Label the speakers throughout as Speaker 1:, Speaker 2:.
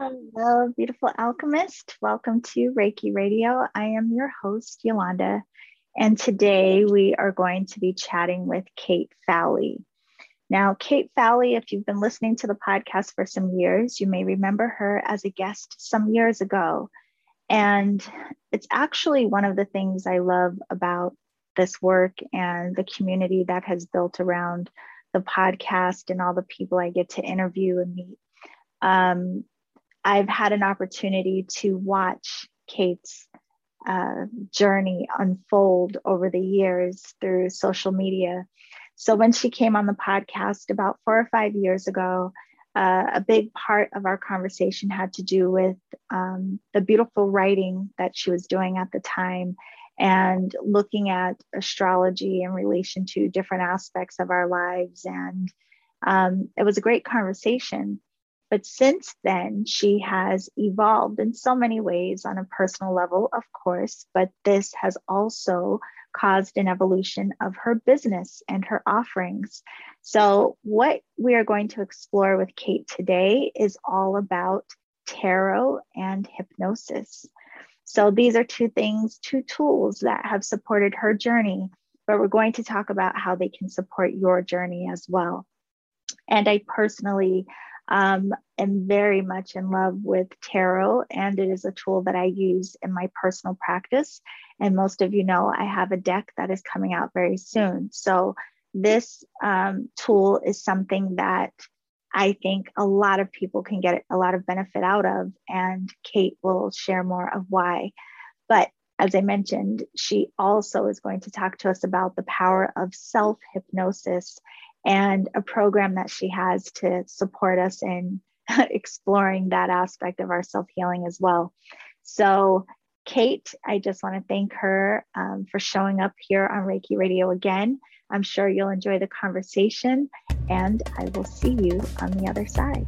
Speaker 1: Hello, beautiful alchemist. Welcome to Reiki Radio. I am your host, Yolanda, and today we are going to be chatting with Kait Fowlie. Now, Kait Fowlie, if you've been listening to the podcast for some years, you may remember her as a guest some years ago. And it's actually one of the things I love about this work and the community that has built around the podcast and all the people I get to interview and meet. Um, I've had an opportunity to watch Kait's uh, journey unfold over the years through social media. So when she came on the podcast about four or five years ago, uh, a big part of our conversation had to do with um, the beautiful writing that she was doing at the time and looking at astrology in relation to different aspects of our lives. And um, it was a great conversation. But since then, she has evolved in so many ways on a personal level, of course, but this has also caused an evolution of her business and her offerings. So, what we are going to explore with Kait today is all about tarot and hypnosis. So, these are two things, two tools that have supported her journey, but we're going to talk about how they can support your journey as well. And I personally um, am very much in love with tarot, and it is a tool that I use in my personal practice. And most of you know I have a deck that is coming out very soon. So, this um, tool is something that I think a lot of people can get a lot of benefit out of, and Kait will share more of why. But as I mentioned, she also is going to talk to us about the power of self hypnosis and a program that she has to support us in exploring that aspect of our self healing as well. So, Kait, I just want to thank her um, for showing up here on Reiki Radio again. I'm sure you'll enjoy the conversation, and I will see you on the other side.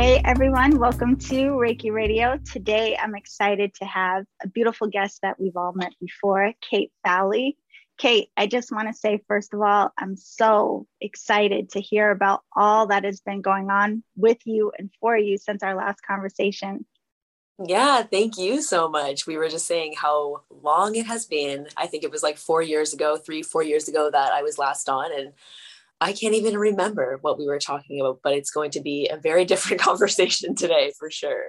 Speaker 1: Hey everyone, welcome to Reiki Radio. Today I'm excited to have a beautiful guest that we've all met before, Kait Fowlie. Kait, I just want to say, first of all, I'm so excited to hear about all that has been going on with you and for you since our last conversation.
Speaker 2: Yeah, thank you so much. We were just saying how long it has been. I think it was like four years ago, three, four years ago that I was last on. And I can't even remember what we were talking about, but it's going to be a very different conversation today for sure.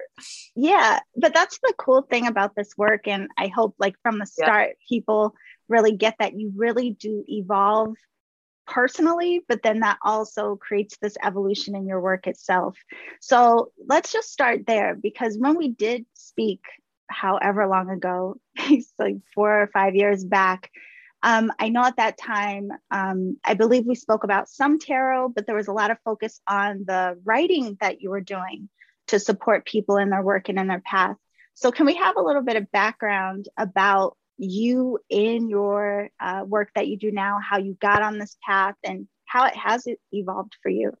Speaker 1: Yeah, but that's the cool thing about this work. And I hope, like, from the start, yeah. people really get that you really do evolve personally, but then that also creates this evolution in your work itself. So let's just start there because when we did speak, however long ago, it's like four or five years back, um, I know at that time, um, I believe we spoke about some tarot, but there was a lot of focus on the writing that you were doing to support people in their work and in their path. So, can we have a little bit of background about you in your uh, work that you do now, how you got on this path, and how it has evolved for you?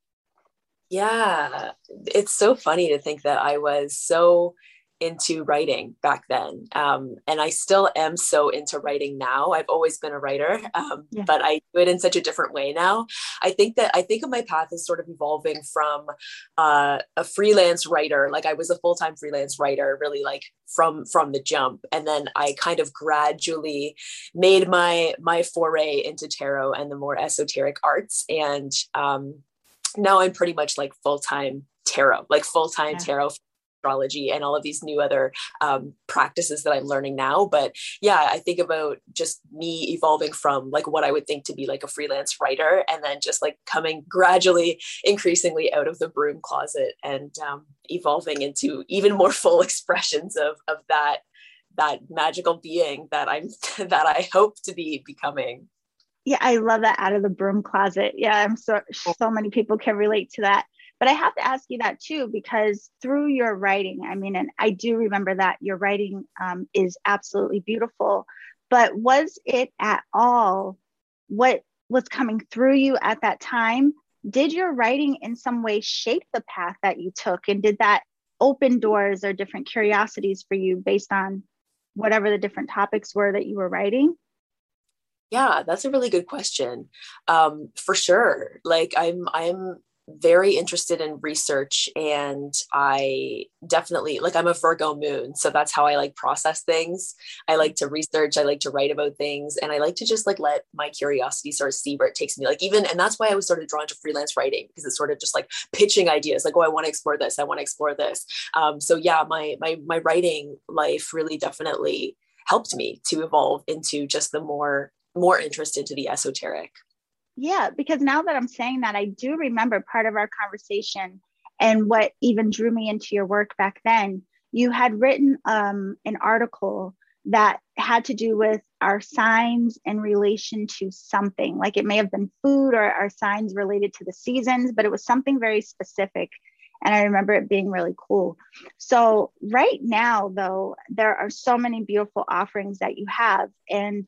Speaker 2: Yeah, it's so funny to think that I was so into writing back then. Um, and I still am so into writing now. I've always been a writer, um, yeah. but I do it in such a different way now. I think that I think of my path as sort of evolving from uh, a freelance writer, like I was a full time freelance writer, really like from from the jump, and then I kind of gradually made my my foray into tarot and the more esoteric arts, and um, now I'm pretty much like full time tarot, like full time yeah. tarot astrology and all of these new other um, practices that I'm learning now. But yeah, I think about just me evolving from like what I would think to be like a freelance writer and then just like coming gradually, increasingly out of the broom closet and um, evolving into even more full expressions of, of that that magical being that I'm that I hope to be becoming.
Speaker 1: Yeah, I love that out of the broom closet. Yeah, I'm so so many people can relate to that. But I have to ask you that too, because through your writing, I mean, and I do remember that your writing um, is absolutely beautiful. But was it at all what was coming through you at that time? Did your writing in some way shape the path that you took? And did that open doors or different curiosities for you based on whatever the different topics were that you were writing?
Speaker 2: Yeah, that's a really good question. Um, for sure. Like I'm I'm very interested in research and I definitely like I'm a Virgo moon so that's how I like process things. I like to research, I like to write about things and I like to just like let my curiosity sort of see where it takes me like even and that's why I was sort of drawn to freelance writing because it's sort of just like pitching ideas like oh I want to explore this, I want to explore this. Um, so yeah, my my my writing life really definitely helped me to evolve into just the more more interest into the esoteric.
Speaker 1: Yeah, because now that I'm saying that, I do remember part of our conversation and what even drew me into your work back then. You had written um, an article that had to do with our signs in relation to something, like it may have been food or our signs related to the seasons, but it was something very specific. And I remember it being really cool. So, right now, though, there are so many beautiful offerings that you have. And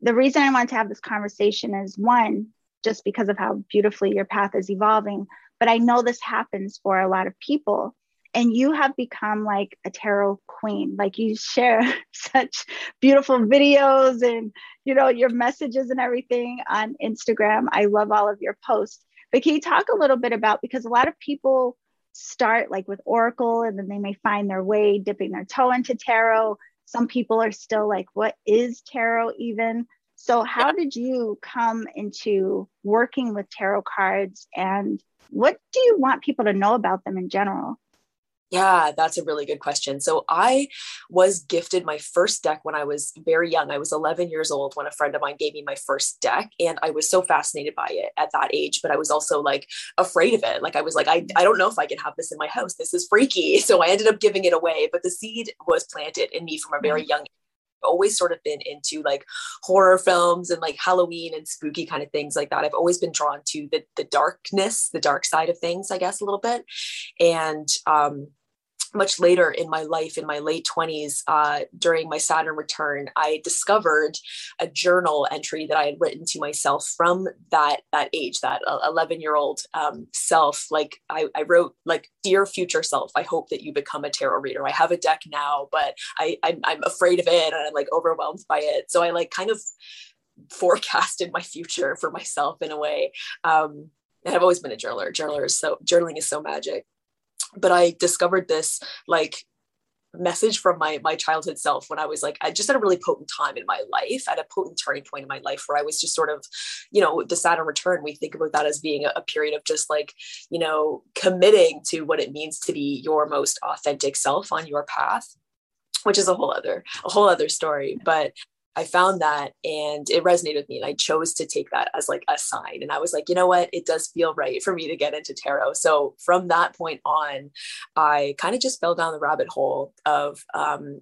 Speaker 1: the reason I wanted to have this conversation is one, just because of how beautifully your path is evolving, but I know this happens for a lot of people. And you have become like a tarot queen. Like you share such beautiful videos and you know your messages and everything on Instagram. I love all of your posts. But can you talk a little bit about because a lot of people start like with Oracle and then they may find their way dipping their toe into tarot some people are still like, what is tarot even? So, how yeah. did you come into working with tarot cards and what do you want people to know about them in general?
Speaker 2: Yeah, that's a really good question. So I was gifted my first deck when I was very young. I was 11 years old when a friend of mine gave me my first deck. And I was so fascinated by it at that age, but I was also like afraid of it. Like I was like, I, I don't know if I can have this in my house. This is freaky. So I ended up giving it away. But the seed was planted in me from a very mm-hmm. young always sort of been into like horror films and like Halloween and spooky kind of things like that. I've always been drawn to the the darkness, the dark side of things, I guess, a little bit. And um much later in my life, in my late 20s, uh, during my Saturn return, I discovered a journal entry that I had written to myself from that that age, that 11 year old um, self. Like I, I, wrote, like, dear future self, I hope that you become a tarot reader. I have a deck now, but I, I'm, I'm afraid of it and I'm like overwhelmed by it. So I like kind of forecasted my future for myself in a way. Um, and I've always been a journaler. Journaler is so journaling is so magic but I discovered this like message from my my childhood self when I was like I just at a really potent time in my life at a potent turning point in my life where I was just sort of you know the Saturn return we think about that as being a, a period of just like you know committing to what it means to be your most authentic self on your path which is a whole other a whole other story. But I found that and it resonated with me. And I chose to take that as like a sign. And I was like, you know what? It does feel right for me to get into tarot. So from that point on, I kind of just fell down the rabbit hole of um,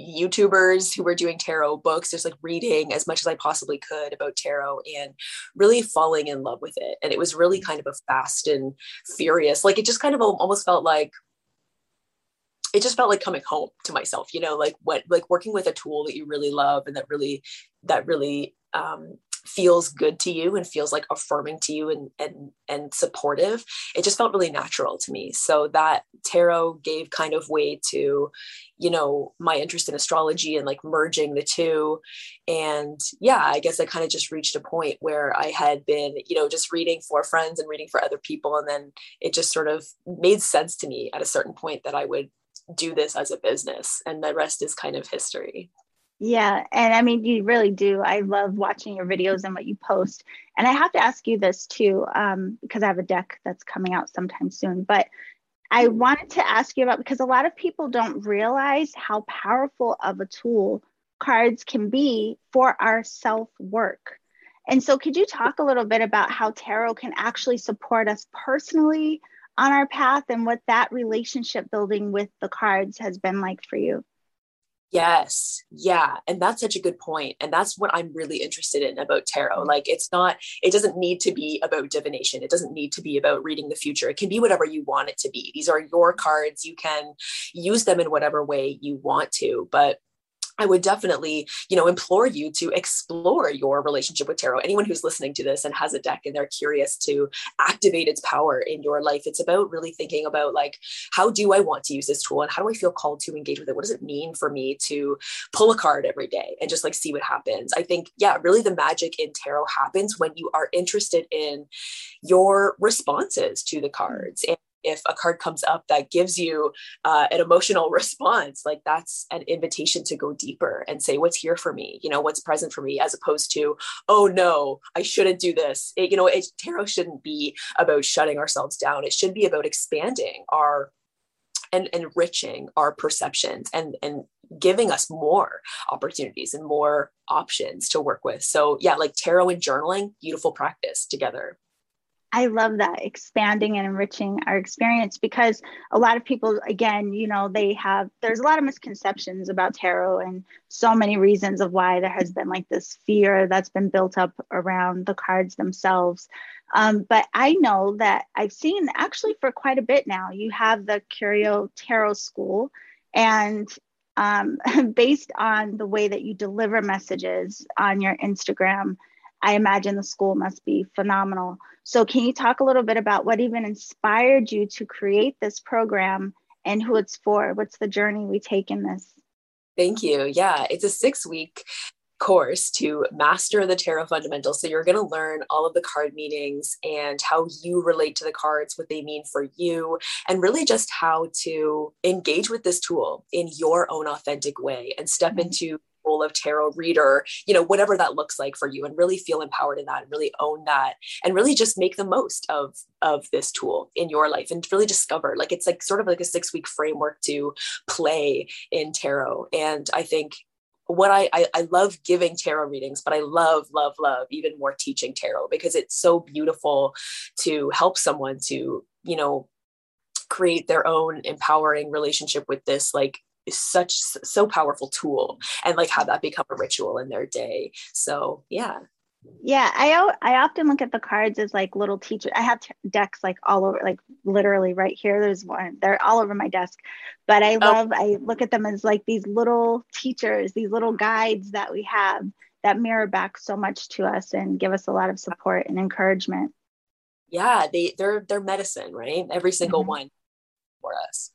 Speaker 2: YouTubers who were doing tarot books, just like reading as much as I possibly could about tarot and really falling in love with it. And it was really kind of a fast and furious, like it just kind of almost felt like it just felt like coming home to myself you know like what like working with a tool that you really love and that really that really um, feels good to you and feels like affirming to you and and and supportive it just felt really natural to me. So that tarot gave kind of way to you know my interest in astrology and like merging the two. And yeah i guess i kind of just reached a point where i had been you know just reading for friends and reading for other people and then it just sort of made sense to me at a certain point that i would do this as a business and the rest is kind of history.
Speaker 1: Yeah and i mean you really do. I love watching your videos and what you post. And i have to ask you this too um, because i have a deck that's coming out sometime soon. But i wanted to ask you about because a lot of people don't realize how powerful of a tool cards can be for our self work and so could you talk a little bit about how tarot can actually support us personally on our path and what that relationship building with the cards has been like for you.
Speaker 2: Yes. Yeah. And that's such a good point. And that's what I'm really interested in about tarot. Mm-hmm. Like it's not, it doesn't need to be about divination. It doesn't need to be about reading the future. It can be whatever you want it to be. These are your cards. You can use them in whatever way you want to. But I would definitely, you know, implore you to explore your relationship with tarot. Anyone who's listening to this and has a deck and they're curious to activate its power in your life, it's about really thinking about like, how do I want to use this tool and how do I feel called to engage with it? What does it mean for me to pull a card every day and just like see what happens? I think, yeah, really the magic in tarot happens when you are interested in your responses to the mm. cards and if a card comes up that gives you uh, an emotional response like that's an invitation to go deeper and say what's here for me? You know what's present for me? as opposed to oh no i shouldn't do this. It, you know it, tarot shouldn't be about shutting ourselves down. It should be about expanding our and enriching our perceptions and and giving us more opportunities and more options to work with. So yeah like tarot and journaling beautiful practice together
Speaker 1: I love that expanding and enriching our experience because a lot of people, again, you know, they have, there's a lot of misconceptions about tarot and so many reasons of why there has been like this fear that's been built up around the cards themselves. Um, but I know that I've seen actually for quite a bit now, you have the Curio Tarot School. And um, based on the way that you deliver messages on your Instagram, I imagine the school must be phenomenal. So, can you talk a little bit about what even inspired you to create this program and who it's for? What's the journey we take in this?
Speaker 2: Thank you. Yeah, it's a six week course to master the tarot fundamentals. So you're going to learn all of the card meanings and how you relate to the cards, what they mean for you, and really just how to engage with this tool in your own authentic way and step mm-hmm. into role of tarot reader, you know, whatever that looks like for you and really feel empowered in that and really own that and really just make the most of of this tool in your life and really discover like it's like sort of like a 6 week framework to play in tarot. And I think what I, I, I love giving tarot readings, but I love, love, love even more teaching tarot because it's so beautiful to help someone to, you know, create their own empowering relationship with this like such so powerful tool and like have that become a ritual in their day so yeah
Speaker 1: yeah i i often look at the cards as like little teachers i have t- decks like all over like literally right here there's one they're all over my desk but i oh. love oh. i look at them as like these little teachers these little guides that we have that mirror back so much to us and give us a lot of support and encouragement
Speaker 2: yeah they they're they're medicine right every single mm-hmm. one for us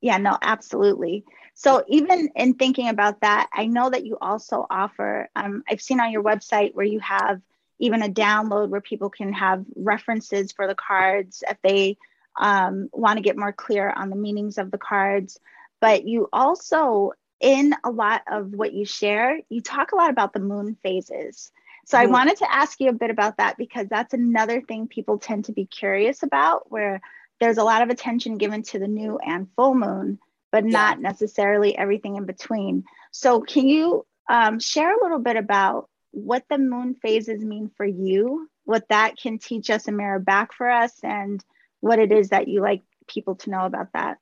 Speaker 1: yeah no absolutely so even in thinking about that, I know that you also offer, um, I've seen on your website where you have even a download where people can have references for the cards if they um, want to get more clear on the meanings of the cards. But you also, in a lot of what you share, you talk a lot about the moon phases. So mm-hmm. I wanted to ask you a bit about that because that's another thing people tend to be curious about, where there's a lot of attention given to the new and full moon but not necessarily everything in between. So, can you um, share a little bit about what the moon phases mean for you, what that can teach us and mirror back for us, and what it is that you like people to know about that?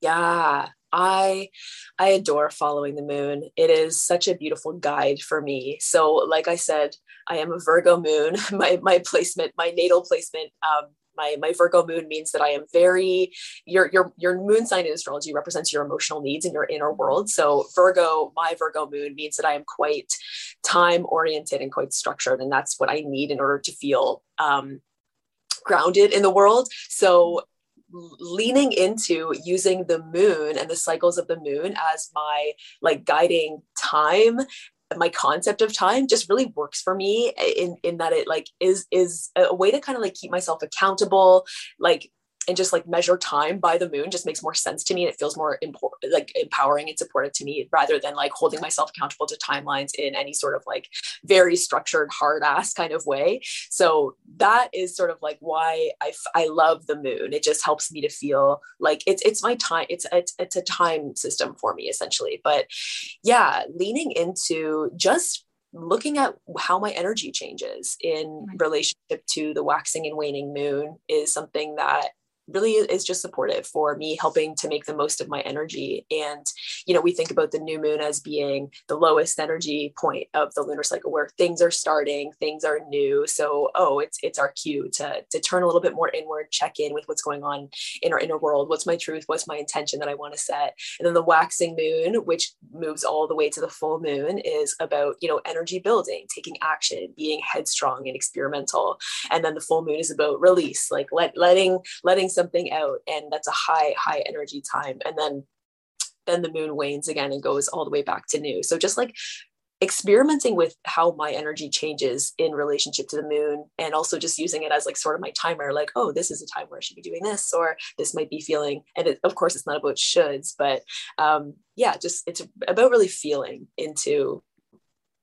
Speaker 2: Yeah, I I adore following the moon. It is such a beautiful guide for me. So, like I said, I am a Virgo moon. My my placement, my natal placement um, my my Virgo moon means that I am very your your your moon sign in astrology represents your emotional needs and your inner world. So Virgo, my Virgo moon means that I am quite time oriented and quite structured, and that's what I need in order to feel um, grounded in the world. So leaning into using the moon and the cycles of the moon as my like guiding time my concept of time just really works for me eh, in in that it like is is a way to kind of like keep myself accountable like and just like measure time by the moon just makes more sense to me and it feels more important like empowering and supportive to me rather than like holding myself accountable to timelines in any sort of like very structured hard ass kind of way. So that is sort of like why I, I love the moon. It just helps me to feel like it's it's my time it's it's, it's a time system for me essentially. But yeah leaning into just looking at how my energy changes in mm-hmm. relationship to the waxing and waning moon is something that really is just supportive for me helping to make the most of my energy. And you know we think about the new moon as being the lowest energy point of the lunar cycle where things are starting things are new. So oh it's it's our cue to to turn a little bit more inward check in with what's going on in our inner world. What's my truth? What's my intention that i want to set? And then the waxing moon which moves all the way to the full moon is about you know energy building taking action being headstrong and experimental. And then the full moon is about release like let, letting letting something out and that's a high high energy time. And then then the moon wanes again and goes all the way back to new so just like experimenting with how my energy changes in relationship to the moon and also just using it as like sort of my timer like oh this is a time where i should be doing this or this might be feeling and it, of course it's not about shoulds but um yeah just it's about really feeling into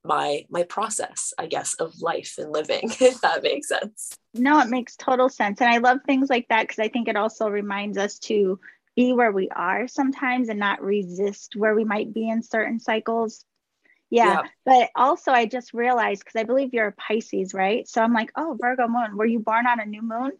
Speaker 2: my my process i guess of life and living if that makes sense.
Speaker 1: No it makes total sense. And i love things like that because i think it also reminds us to be where we are sometimes and not resist where we might be in certain cycles. Yeah, yeah. but also i just realized because i believe you're a pisces right? So i'm like oh virgo moon were you born on a new moon?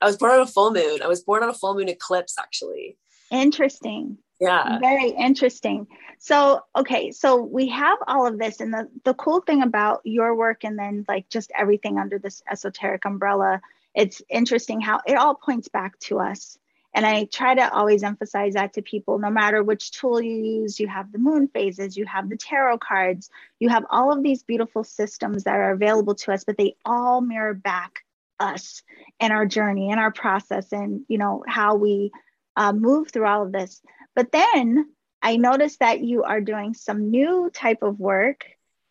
Speaker 2: I was born on a full moon. I was born on a full moon eclipse actually.
Speaker 1: Interesting
Speaker 2: yeah.
Speaker 1: Very interesting. So okay so we have all of this and the the cool thing about your work and then like just everything under this esoteric umbrella it's interesting how it all points back to us. And i try to always emphasize that to people no matter which tool you use you have the moon phases you have the tarot cards you have all of these beautiful systems that are available to us but they all mirror back us and our journey and our process and you know how we uh, move through all of this but then I noticed that you are doing some new type of work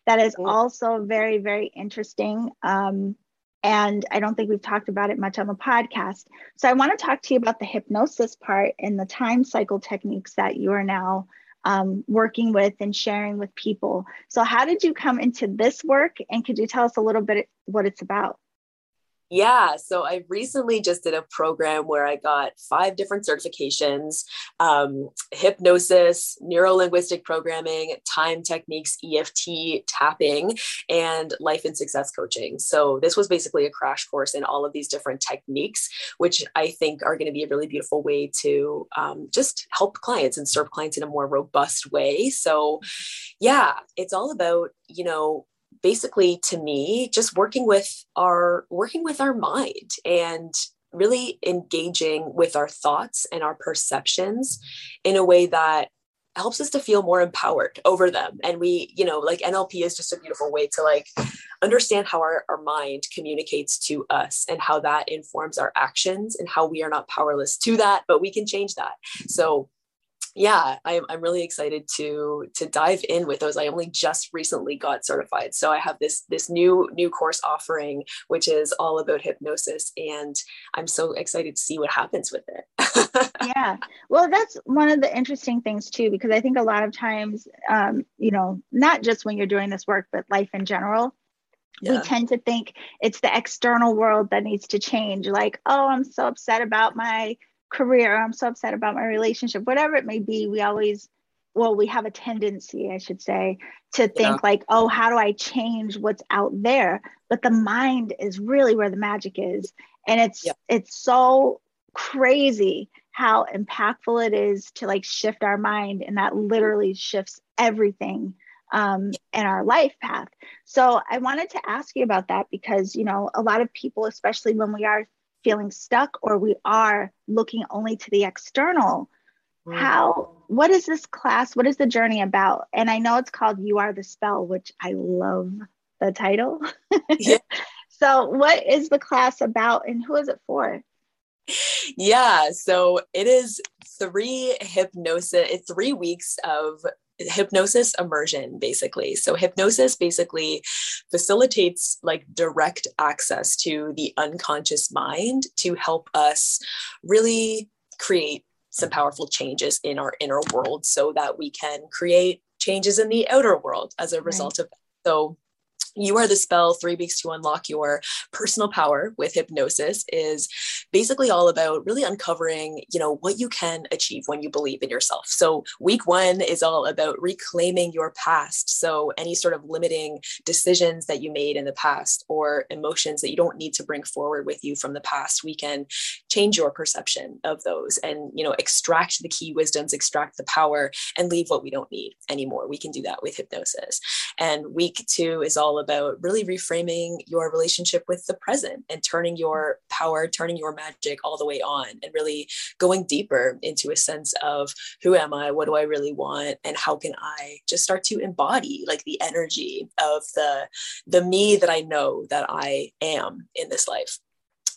Speaker 1: that is also very, very interesting. Um, and I don't think we've talked about it much on the podcast. So I want to talk to you about the hypnosis part and the time cycle techniques that you are now um, working with and sharing with people. So, how did you come into this work? And could you tell us a little bit what it's about?
Speaker 2: Yeah, so I recently just did a program where I got five different certifications um, hypnosis, neuro linguistic programming, time techniques, EFT, tapping, and life and success coaching. So this was basically a crash course in all of these different techniques, which I think are going to be a really beautiful way to um, just help clients and serve clients in a more robust way. So, yeah, it's all about, you know, basically to me just working with our working with our mind and really engaging with our thoughts and our perceptions in a way that helps us to feel more empowered over them. And we you know like nlp is just a beautiful way to like understand how our, our mind communicates to us and how that informs our actions and how we are not powerless to that but we can change that. So yeah I'm, I'm really excited to to dive in with those. I only just recently got certified so i have this this new new course offering which is all about hypnosis and i'm so excited to see what happens with
Speaker 1: it. Yeah. Well that's one of the interesting things too because i think a lot of times um, you know not just when you're doing this work but life in general yeah. we tend to think it's the external world that needs to change like oh i'm so upset about my career. I'm so upset about my relationship. Whatever it may be we always well we have a tendency i should say to think yeah. like oh how do i change what's out there? But the mind is really where the magic is. And it's yeah. it's so crazy how impactful it is to like shift our mind. And that literally shifts everything um, in our life path. So i wanted to ask you about that because you know a lot of people especially when we are feeling stuck or we are looking only to the external mm. how what is this class what is the journey about and i know it's called you are the spell which i love the title yeah. so what is the class about and who is it for
Speaker 2: yeah so it is three hypnosis three weeks of hypnosis immersion basically so hypnosis basically facilitates like direct access to the unconscious mind to help us really create some powerful changes in our inner world so that we can create changes in the outer world as a result right. of that. so you are the spell three weeks to unlock your personal power with hypnosis is basically all about really uncovering you know what you can achieve when you believe in yourself. So week one is all about reclaiming your past. So any sort of limiting decisions that you made in the past or emotions that you don't need to bring forward with you from the past we can change your perception of those and you know extract the key wisdoms extract the power and leave what we don't need anymore. We can do that with hypnosis. And week two is all about really reframing your relationship with the present and turning your power, turning your magic all the way on and really going deeper into a sense of who am I? What do I really want? And how can I just start to embody like the energy of the the me that I know that I am in this life.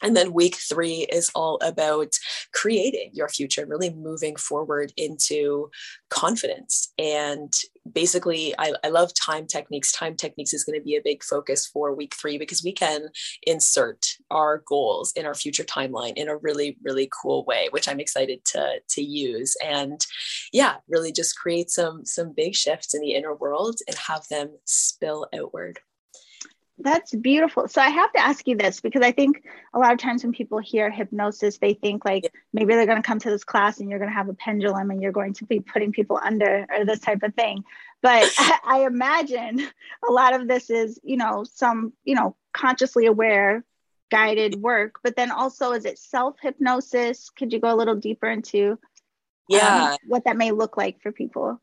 Speaker 2: And then week three is all about creating your future, really moving forward into confidence. And basically, I, I love time techniques. Time techniques is going to be a big focus for week three because we can insert our goals in our future timeline in a really, really cool way, which I'm excited to, to use. And yeah, really just create some some big shifts in the inner world and have them spill outward.
Speaker 1: That's beautiful. So I have to ask you this because I think a lot of times when people hear hypnosis, they think like maybe they're going to come to this class and you're going to have a pendulum and you're going to be putting people under or this type of thing. But I imagine a lot of this is, you know, some, you know, consciously aware guided work, but then also is it self hypnosis? Could you go a little deeper into um,
Speaker 2: yeah
Speaker 1: um, what that may look like for people?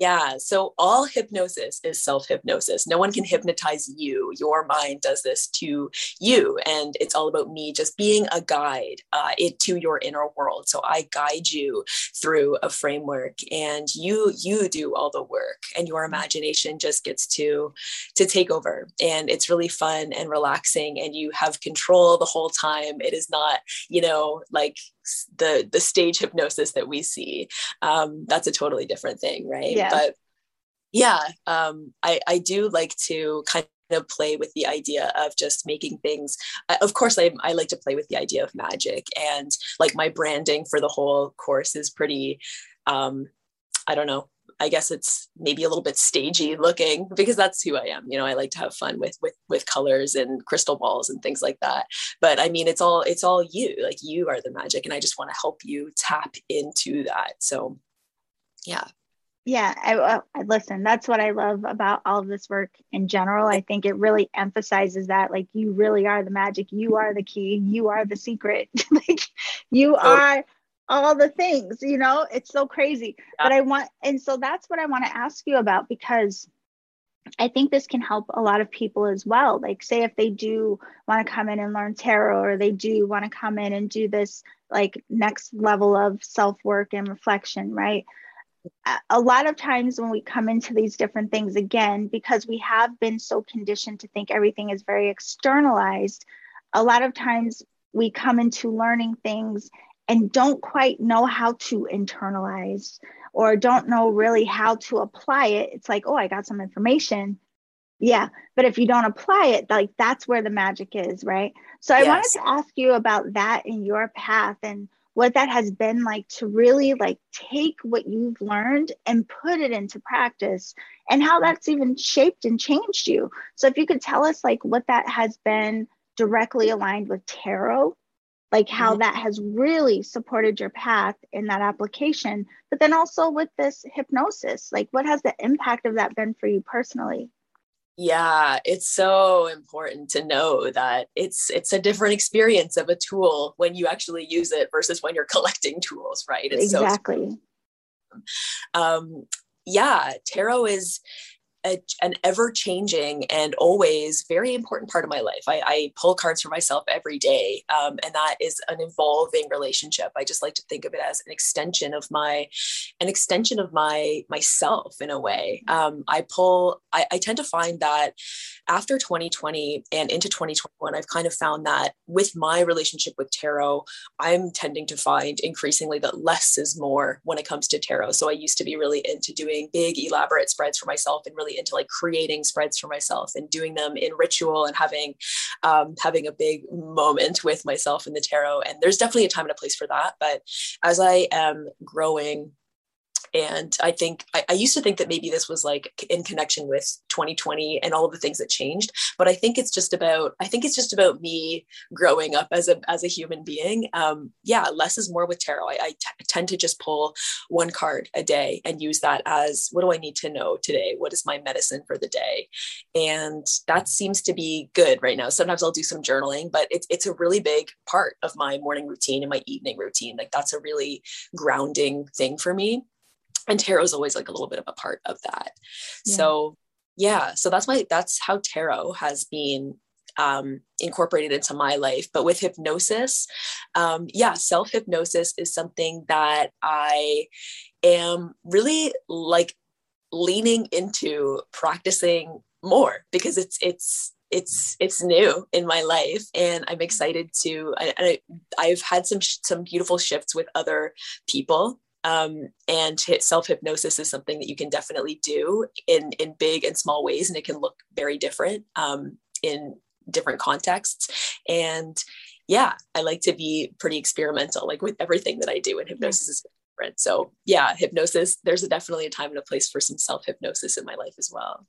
Speaker 2: Yeah. So all hypnosis is self hypnosis. No one can hypnotize you. Your mind does this to you. And it's all about me just being a guide uh, it, to your inner world. So I guide you through a framework and you you do all the work and your imagination just gets to to take over. And it's really fun and relaxing and you have control the whole time. It is not, you know, like the the stage hypnosis that we see um, that's a totally different thing right
Speaker 1: yeah.
Speaker 2: but yeah um, I, I do like to kind of play with the idea of just making things of course I, I like to play with the idea of magic and like my branding for the whole course is pretty um, i don't know I guess it's maybe a little bit stagey looking because that's who I am. You know, I like to have fun with with with colors and crystal balls and things like that. But I mean, it's all it's all you. Like you are the magic, and I just want to help you tap into that. So, yeah.
Speaker 1: Yeah, I, uh, I listen. That's what I love about all of this work in general. I think it really emphasizes that, like, you really are the magic. You are the key. You are the secret. like, you oh. are all the things, you know, it's so crazy. Yeah. But I want, and so that's what I want to ask you about because I think this can help a lot of people as well. Like, say, if they do want to come in and learn tarot, or they do want to come in and do this like next level of self work and reflection, right? A lot of times when we come into these different things, again, because we have been so conditioned to think everything is very externalized, a lot of times we come into learning things and don't quite know how to internalize or don't know really how to apply it. It's like oh i got some information. Yeah but if you don't apply it like that's where the magic is right? So i yes. wanted to ask you about that in your path and what that has been like to really like take what you've learned and put it into practice and how that's even shaped and changed you. So if you could tell us like what that has been directly aligned with tarot like how mm-hmm. that has really supported your path in that application. But then also with this hypnosis like what has the impact of that been for you personally?
Speaker 2: Yeah it's so important to know that it's it's a different experience of a tool when you actually use it versus when you're collecting tools right?
Speaker 1: It's exactly.
Speaker 2: so, um yeah tarot is a, an ever changing and always very important part of my life. I, I pull cards for myself every day, um, and that is an evolving relationship. I just like to think of it as an extension of my, an extension of my myself in a way. Um, I pull. I, I tend to find that after 2020 and into 2021, I've kind of found that with my relationship with tarot, I'm tending to find increasingly that less is more when it comes to tarot. So I used to be really into doing big, elaborate spreads for myself and really really into like creating spreads for myself and doing them in ritual and having um, having a big moment with myself in the tarot. And there's definitely a time and a place for that. But as I am growing and I think I, I, used to think that maybe this was like in connection with 2020 and all of the things that changed. But I think it's just about I think it's just about me growing up as a as a human being. Um, yeah, less is more with tarot. I, I t- tend to just pull one card a day and use that as what do I need to know today? What is my medicine for the day? And that seems to be good right now. Sometimes I'll do some journaling, but it's it's a really big part of my morning routine and my evening routine. Like that's a really grounding thing for me and tarot is always like a little bit of a part of that. Yeah. so yeah so that's why that's how tarot has been um, incorporated into my life. But with hypnosis um, yeah self hypnosis is something that i am really like leaning into practicing more because it's it's it's it's new in my life. And i'm excited to I, I, have had some some beautiful shifts with other people um, and self hypnosis is something that you can definitely do in in big and small ways, and it can look very different um, in different contexts. And yeah, I like to be pretty experimental, like with everything that I do, and hypnosis is different. So yeah, hypnosis. There's a, definitely a time and a place for some self hypnosis in my life as well.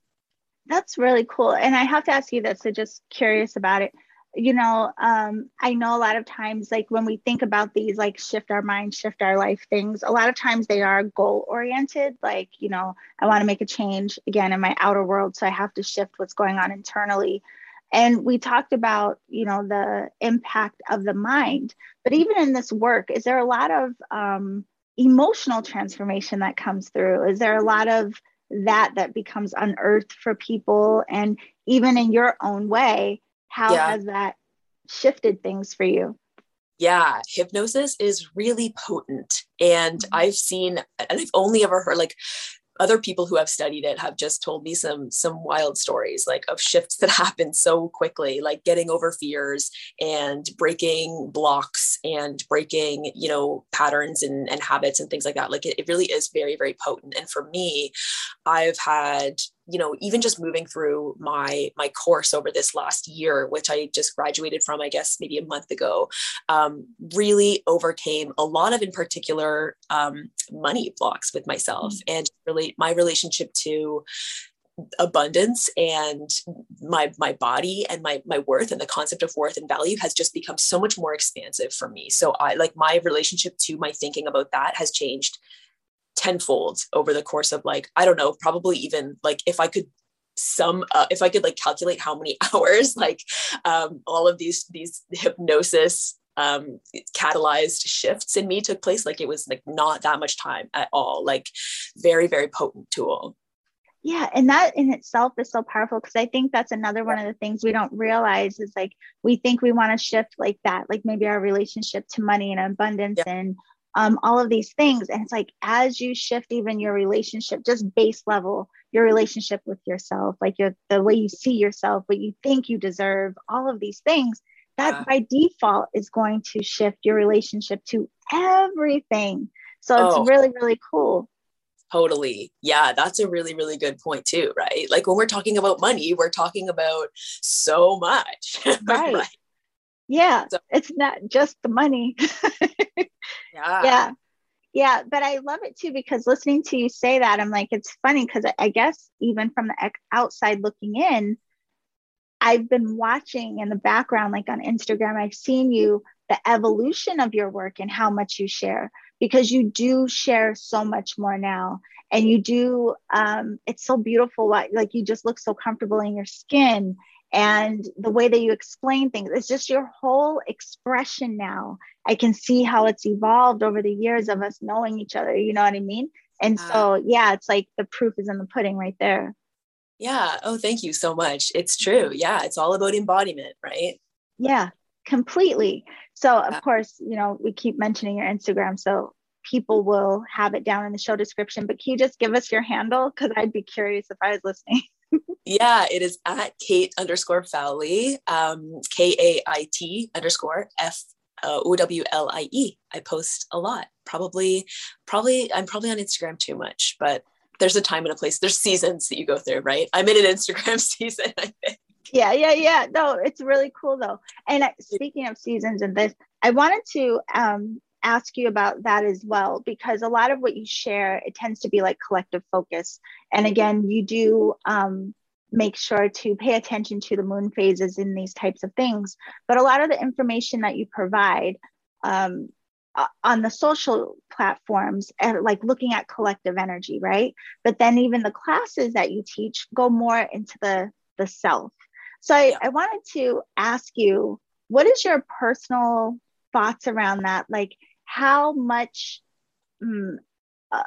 Speaker 1: That's really cool. And I have to ask you this, so just curious about it you know um, i know a lot of times like when we think about these like shift our mind shift our life things a lot of times they are goal oriented like you know i want to make a change again in my outer world so i have to shift what's going on internally. And we talked about you know the impact of the mind but even in this work is there a lot of um, emotional transformation that comes through? Is there a lot of that that becomes unearthed for people? And even in your own way how yeah. has that shifted things for you?
Speaker 2: Yeah, hypnosis is really potent. And mm-hmm. I've seen, and I've only ever heard like other people who have studied it have just told me some some wild stories like of shifts that happen so quickly like getting over fears and breaking blocks and breaking you know patterns and, and habits and things like that like it, it really is very very potent and for me i've had you know even just moving through my my course over this last year which i just graduated from i guess maybe a month ago um, really overcame a lot of in particular um, money blocks with myself mm-hmm. and really my relationship to abundance and my my body and my my worth and the concept of worth and value has just become so much more expansive for me so i like my relationship to my thinking about that has changed tenfold over the course of like i don't know probably even like if i could sum if i could like calculate how many hours like um, all of these these hypnosis um, catalyzed shifts in me took place like it was like not that much time at all like very very potent tool
Speaker 1: yeah and that in itself is so powerful because i think that's another one of the things we don't realize is like we think we want to shift like that like maybe our relationship to money and abundance yeah. and um, all of these things. And it's like as you shift even your relationship, just base level, your relationship with yourself, like your the way you see yourself, what you think you deserve, all of these things, that yeah. by default is going to shift your relationship to everything. So it's oh. really, really cool.
Speaker 2: Totally. Yeah, that's a really, really good point too, right? Like when we're talking about money, we're talking about so much.
Speaker 1: Right. right? Yeah. So, it's not just the money.
Speaker 2: Yeah.
Speaker 1: Yeah. Yeah. But I love it too because listening to you say that, I'm like, it's funny because I guess even from the outside looking in, I've been watching in the background, like on Instagram, I've seen you, the evolution of your work and how much you share because you do share so much more now. And you do, um, it's so beautiful. Like you just look so comfortable in your skin and the way that you explain things it's just your whole expression now. I can see how it's evolved over the years of us knowing each other you know what i mean? And so yeah it's like the proof is in the pudding right there.
Speaker 2: Yeah. Oh thank you so much. It's true. Yeah it's all about embodiment right?
Speaker 1: Yeah completely. So of course you know we keep mentioning your instagram so people will have it down in the show description but can you just give us your handle? Because i'd be curious if i was listening
Speaker 2: yeah, it is at Kait underscore Fowlie, um, K A I T underscore F uh, O W L I E. I post a lot. Probably, probably, I'm probably on Instagram too much, but there's a time and a place. There's seasons that you go through, right? I'm in an Instagram season, I think.
Speaker 1: Yeah, yeah, yeah. No, it's really cool though. And speaking of seasons and this, I wanted to um, ask you about that as well because a lot of what you share it tends to be like collective focus. And again you do um, make sure to pay attention to the moon phases in these types of things. But a lot of the information that you provide um, on the social platforms and like looking at collective energy right? But then even the classes that you teach go more into the the self. So I, I wanted to ask you what is your personal thoughts around that? Like how much um, uh,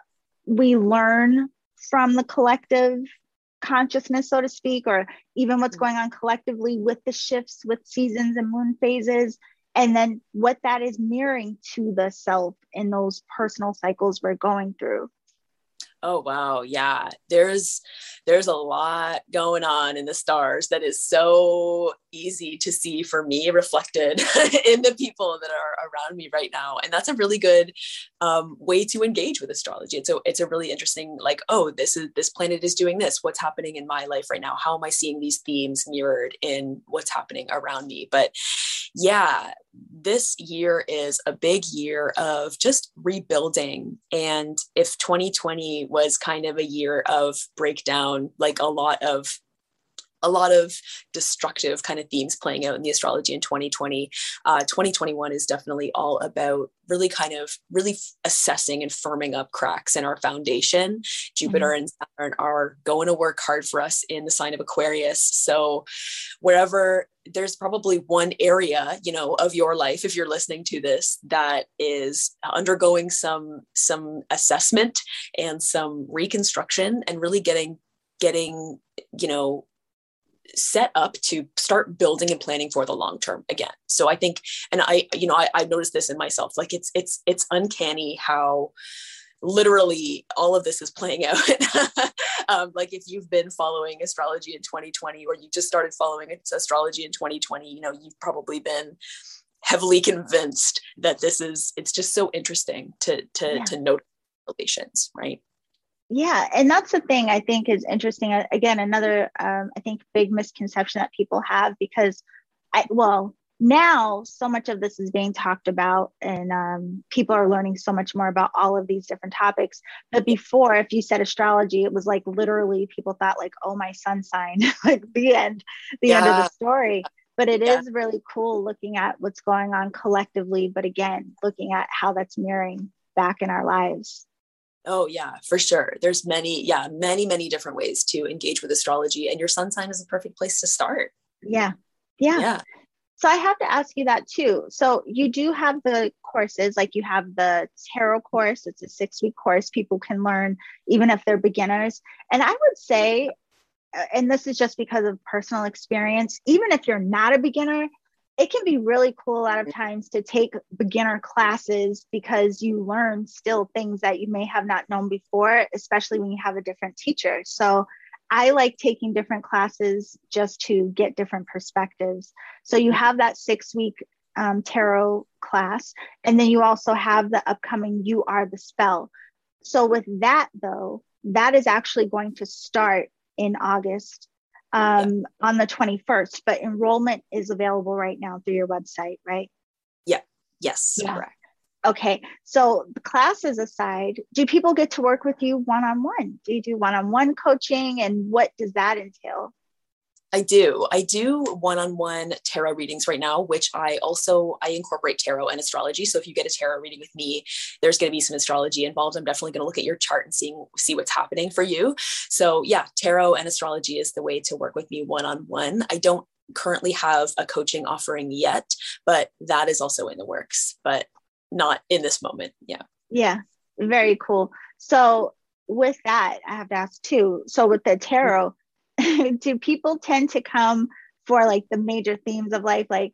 Speaker 1: we learn from the collective consciousness so to speak or even what's mm-hmm. going on collectively with the shifts with seasons and moon phases and then what that is mirroring to the self in those personal cycles we're going through
Speaker 2: oh wow. Yeah there's there's a lot going on in the stars that is so easy to see for me reflected in the people that are around me right now. And that's a really good um, way to engage with astrology. It's a it's a really interesting like oh this is this planet is doing this. What's happening in my life right now? How am i seeing these themes mirrored in what's happening around me? But yeah this year is a big year of just rebuilding. And if 2020 was kind of a year of breakdown like a lot of a lot of destructive kind of themes playing out in the astrology in 2020. Uh, 2021 is definitely all about really kind of really assessing and firming up cracks in our foundation. Jupiter mm-hmm. and Saturn are going to work hard for us in the sign of Aquarius. So wherever there's probably one area you know of your life if you're listening to this that is undergoing some some assessment and some reconstruction and really getting getting you know set up to start building and planning for the long term again. So i think and i you know i, I noticed this in myself like it's it's it's uncanny how literally all of this is playing out. Um, like if you've been following astrology in 2020 or you just started following astrology in 2020 you know you've probably been heavily convinced that this is it's just so interesting to to yeah. to note relations right
Speaker 1: yeah and that's the thing i think is interesting again another um, i think big misconception that people have because i well now so much of this is being talked about and um, people are learning so much more about all of these different topics but before if you said astrology it was like literally people thought like oh my sun sign like the end the yeah. end of the story but it yeah. is really cool looking at what's going on collectively but again looking at how that's mirroring back in our lives
Speaker 2: Oh yeah, for sure. There's many, yeah, many, many different ways to engage with astrology, and your sun sign is a perfect place to start.
Speaker 1: Yeah, yeah, yeah. So I have to ask you that too. So you do have the courses, like you have the tarot course. It's a six week course. People can learn even if they're beginners. And I would say, and this is just because of personal experience, even if you're not a beginner, it can be really cool a lot of times to take beginner classes because you learn still things that you may have not known before, especially when you have a different teacher. So I like taking different classes just to get different perspectives. So you have that six week um, tarot class, and then you also have the upcoming You Are the Spell. So with that, though, that is actually going to start in August um, yeah. on the 21st, but enrollment is available right now through your website, right?
Speaker 2: Yeah. Yes. Yeah. Correct.
Speaker 1: Okay. So the classes aside, do people get to work with you one on one? Do you do one on one coaching and what does that entail?
Speaker 2: I do. I do one-on-one tarot readings right now, which I also I incorporate tarot and astrology. So if you get a tarot reading with me, there's going to be some astrology involved. I'm definitely going to look at your chart and seeing see what's happening for you. So yeah, tarot and astrology is the way to work with me one-on-one. I don't currently have a coaching offering yet, but that is also in the works, but not in this moment. Yeah.
Speaker 1: Yeah. Very cool. So with that, I have to ask too. So with the mm-hmm. tarot, do people tend to come for like the major themes of life? Like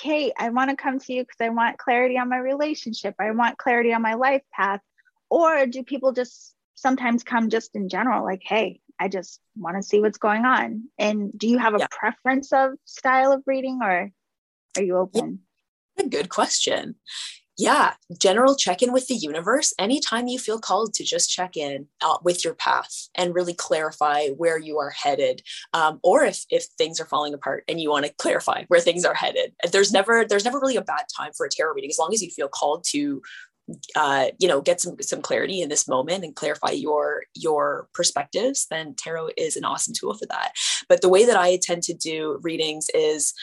Speaker 1: Kait i want to come to you because i want clarity on my relationship. I want clarity on my life path. Or do people just sometimes come just in general like hey i just want to see what's going on. And do you have a yeah. preference of style of reading or are you open
Speaker 2: yeah. a good question yeah, general check in with the universe. Anytime you feel called to just check in uh, with your path and really clarify where you are headed, um, or if if things are falling apart and you want to clarify where things are headed. There's never there's never really a bad time for a tarot reading as long as you feel called to uh, you know get some some clarity in this moment and clarify your your perspectives then tarot is an awesome tool for that but the way that i tend to do readings is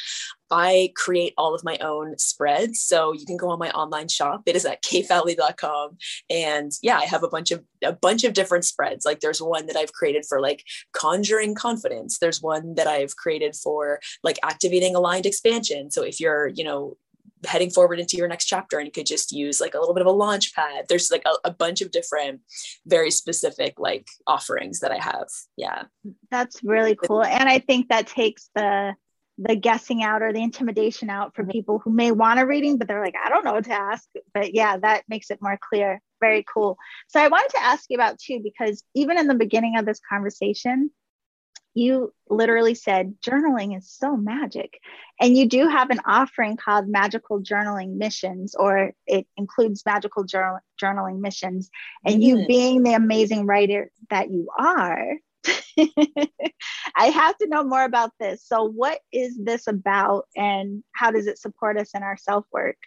Speaker 2: I create all of my own spreads. So you can go on my online shop. It is at kaitfowlie.com. And yeah, I have a bunch of a bunch of different spreads. Like there's one that I've created for like conjuring confidence. There's one that I've created for like activating aligned expansion. So if you're, you know, heading forward into your next chapter and you could just use like a little bit of a launch pad. There's like a, a, bunch of different very specific like offerings that i have. Yeah.
Speaker 1: That's really cool and i think that takes the the guessing out or the intimidation out for mm-hmm. people who may want a reading but they're like i don't know what to ask but yeah that makes it more clear. Very cool. So i wanted to ask you about too because even in the beginning of this conversation you literally said journaling is so magic. And you do have an offering called Magical Journaling Missions, or it includes magical journal- journaling missions. And mm-hmm. you being the amazing writer that you are, I have to know more about this. So, what is this about, and how does it support us in our self work?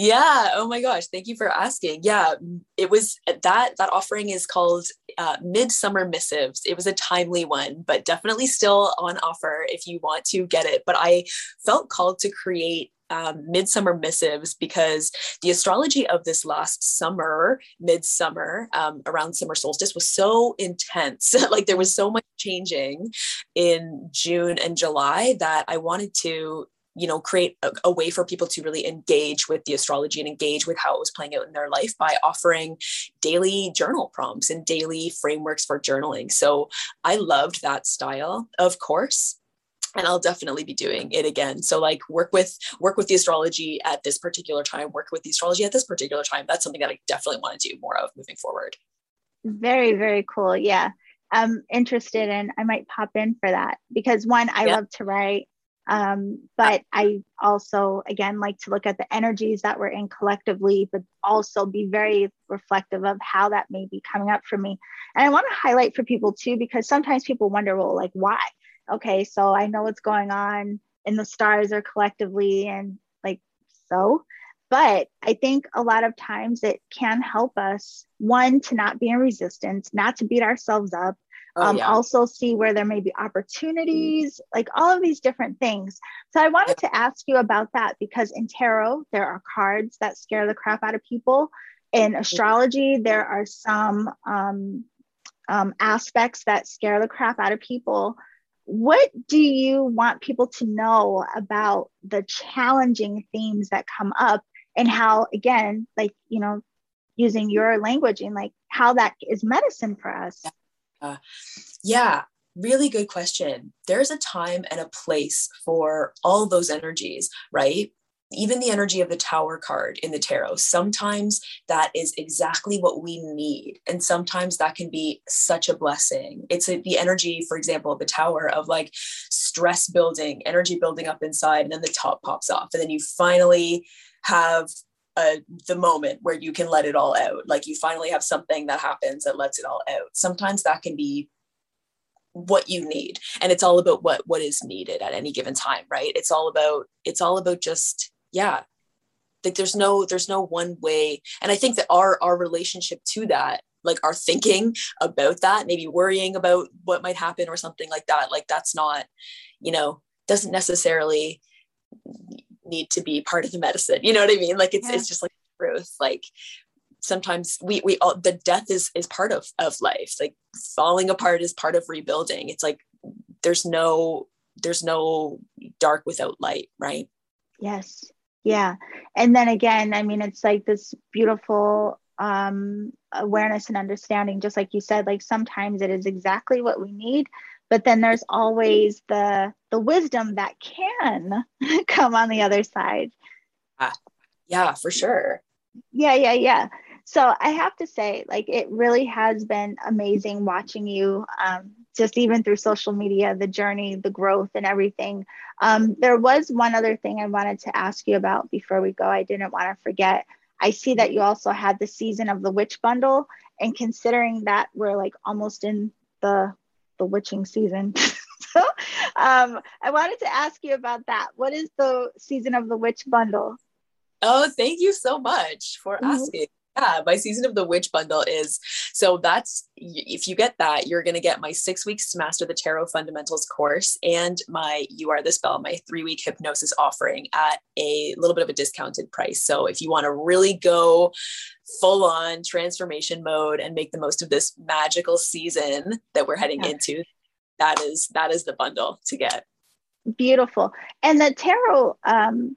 Speaker 2: Yeah. Oh my gosh. Thank you for asking. Yeah. It was that, that offering is called uh, Midsummer Missives. It was a timely one, but definitely still on offer if you want to get it. But I felt called to create um, midsummer missives because the astrology of this last summer midsummer um, around summer solstice was so intense like there was so much changing in june and july that i wanted to you know create a, a, way for people to really engage with the astrology and engage with how it was playing out in their life by offering daily journal prompts and daily frameworks for journaling so i loved that style of course and I'll definitely be doing it again. So like work with work with the astrology at this particular time, work with the astrology at this particular time. That's something that I definitely want to do more of moving forward.
Speaker 1: Very, very cool. Yeah. I'm interested and I might pop in for that because one, I yeah. love to write. Um, but I also, again, like to look at the energies that we're in collectively, but also be very reflective of how that may be coming up for me. And I want to highlight for people too, because sometimes people wonder, well, like, why? Okay, so I know what's going on, in the stars are collectively, and like, so. But I think a lot of times it can help us, one, to not be in resistance, not to beat ourselves up, Oh, um, yeah. also see where there may be opportunities, like all of these different things. So I wanted to ask you about that because in tarot, there are cards that scare the crap out of people. In mm-hmm. astrology, there are some um, um, aspects that scare the crap out of people. What do you want people to know about the challenging themes that come up and how, again, like, you know, using your language and like how that is medicine for us?
Speaker 2: Uh, yeah, really good question. There's a time and a place for all those energies, right? Even the energy of the tower card in the tarot, sometimes that is exactly what we need. And sometimes that can be such a blessing. It's a, the energy, for example, of the tower of like stress building, energy building up inside, and then the top pops off. And then you finally have a, the moment where you can let it all out. Like you finally have something that happens that lets it all out. Sometimes that can be what you need and it's all about what what is needed at any given time right it's all about it's all about just yeah like there's no there's no one way and i think that our our relationship to that like our thinking about that maybe worrying about what might happen or something like that like that's not you know doesn't necessarily need to be part of the medicine you know what i mean? Like it's yeah. it's just like truth. Like sometimes we we all the death is is part of of life. Like falling apart is part of rebuilding. It's like there's no there's no dark without light right?
Speaker 1: Yes. Yeah. And then again i mean it's like this beautiful um awareness and understanding just like you said like sometimes it is exactly what we need but then there's always the the wisdom that can come on the other side.
Speaker 2: Uh, yeah for sure.
Speaker 1: Yeah yeah yeah. So i have to say like it really has been amazing watching you um, just even through social media the journey the growth and everything. Um, there was one other thing i wanted to ask you about before we go. I didn't want to forget. I see that you also had the season of the witch bundle. And considering that we're like almost in the the witching season. so um, I wanted to ask you about that. What is the season of the witch bundle?
Speaker 2: Oh, thank you so much for mm-hmm. asking yeah, my season of the witch bundle is so that's if you get that, you're going to get my six weeks to master the tarot fundamentals course and my You Are the Spell, my three week hypnosis offering at a little bit of a discounted price. So if you want to really go full on transformation mode and make the most of this magical season that we're heading yeah. into, that is that is the bundle to get.
Speaker 1: Beautiful. And the tarot um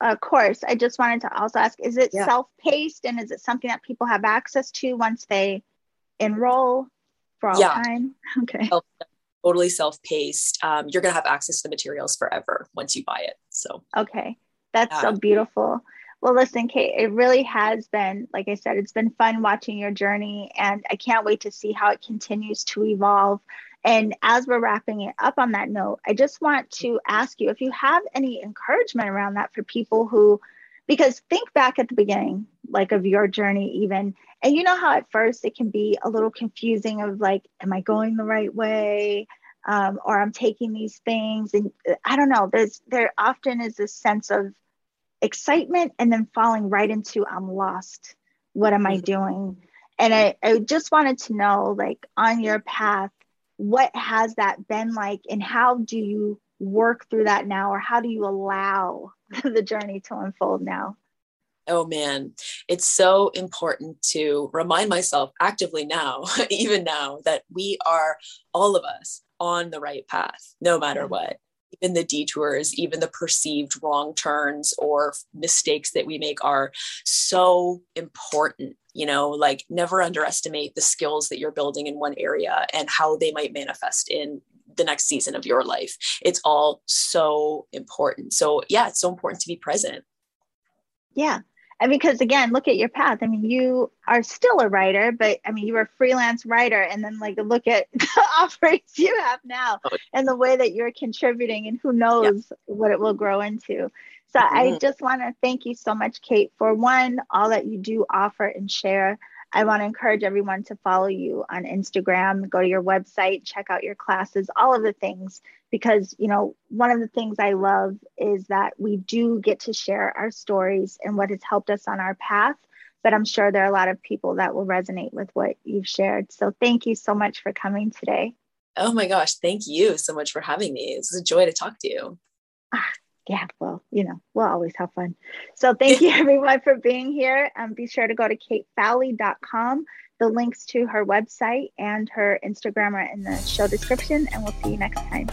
Speaker 1: uh, course, I just wanted to also ask: Is it yeah. self-paced, and is it something that people have access to once they enroll for all yeah. time? Okay. Self,
Speaker 2: totally self-paced. Um, you're gonna have access to the materials forever once you buy it. So.
Speaker 1: Okay, that's so beautiful. Well, listen, Kait, it really has been, like I said, it's been fun watching your journey, and I can't wait to see how it continues to evolve. And as we're wrapping it up on that note, I just want to ask you if you have any encouragement around that for people who, because think back at the beginning, like of your journey, even, and you know how at first it can be a little confusing of like, am I going the right way? Um, or I'm taking these things. And uh, I don't know, there's, there often is this sense of excitement and then falling right into, I'm lost. What am I mm-hmm. doing? And I, I just wanted to know, like, on your path, what has that been like and how do you work through that now or how do you allow the journey to unfold now?
Speaker 2: Oh man. It's so important to remind myself actively now even now that we are all of us on the right path no matter what even the detours even the perceived wrong turns or mistakes that we make are so important you know? Like never underestimate the skills that you're building in one area and how they might manifest in the next season of your life. It's all so important. So yeah it's so important to be present.
Speaker 1: Yeah and because again look at your path i mean you are still a writer but i mean you were a freelance writer and then like look at the offerings you have now oh. and the way that you're contributing and who knows yeah. what it will grow into so mm-hmm. I just want to thank you so much, Kait, for one, all that you do offer and share. I want to encourage everyone to follow you on Instagram, go to your website, check out your classes, all of the things. Because, you know, one of the things I love is that we do get to share our stories and what has helped us on our path. But I'm sure there are a lot of people that will resonate with what you've shared. So thank you so much for coming today.
Speaker 2: Oh my gosh, thank you so much for having me. It's a joy to talk to you.
Speaker 1: Ah, Ah, yeah, well, you know, we'll always have fun. So thank you everyone for being here. Um, be sure to go to kaitfowlie.com. The links to her website and her Instagram are in the show description, and we'll see you next time.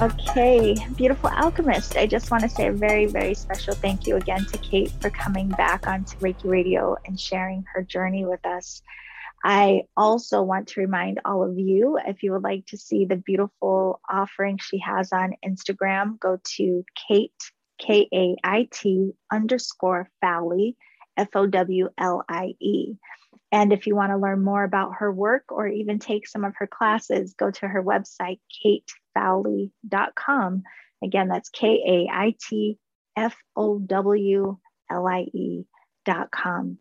Speaker 1: Okay, beautiful alchemist. I just want to say a very, very special thank you again to Kait for coming back onto Reiki Radio and sharing her journey with us. I also want to remind all of you if you would like to see the beautiful offering she has on Instagram, go to Kait, K A I T underscore Fowlie, F O W L I E. And if you want to learn more about her work or even take some of her classes, go to her website, kaitfowlie.com. Again, that's K A I T F O W L I E.com.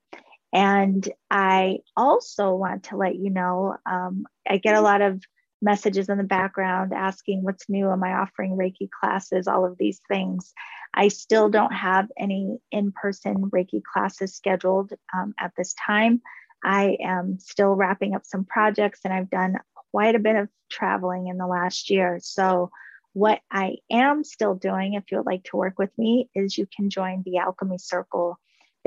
Speaker 1: And I also want to let you know um, I get a lot of messages in the background asking what's new. Am I offering Reiki classes? All of these things. I still don't have any in person Reiki classes scheduled um, at this time. I am still wrapping up some projects and I've done quite a bit of traveling in the last year. So, what I am still doing, if you would like to work with me, is you can join the Alchemy Circle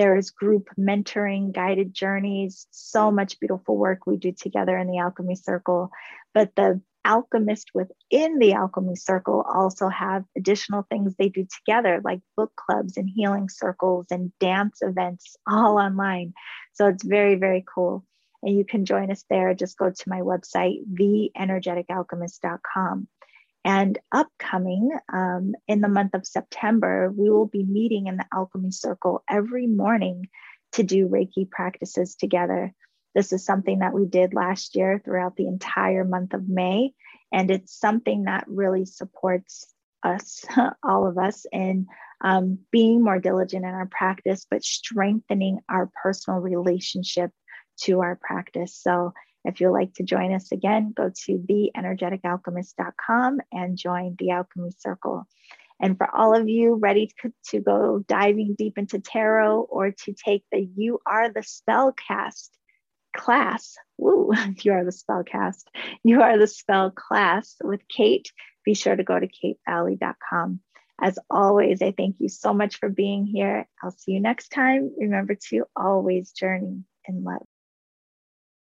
Speaker 1: there is group mentoring, guided journeys, so much beautiful work we do together in the Alchemy Circle. But the alchemists within the Alchemy Circle also have additional things they do together, like book clubs and healing circles and dance events, all online. So it's very, very cool. And you can join us there. Just go to my website, theenergeticalchemist.com. And upcoming um, in the month of September, we will be meeting in the Alchemy Circle every morning to do Reiki practices together. This is something that we did last year throughout the entire month of May. And it's something that really supports us, all of us, in um, being more diligent in our practice, but strengthening our personal relationship to our practice. So if you'd like to join us again, go to theenergeticalchemist.com and join the Alchemy Circle. And for all of you ready to, go diving deep into tarot or to take the You Are the Spellcast class, woo, you are the spellcast, you are the spell class with Kait, be sure to go to kaitfowlie.com. As always, I thank you so much for being here. I'll see you next time. Remember to always journey in love.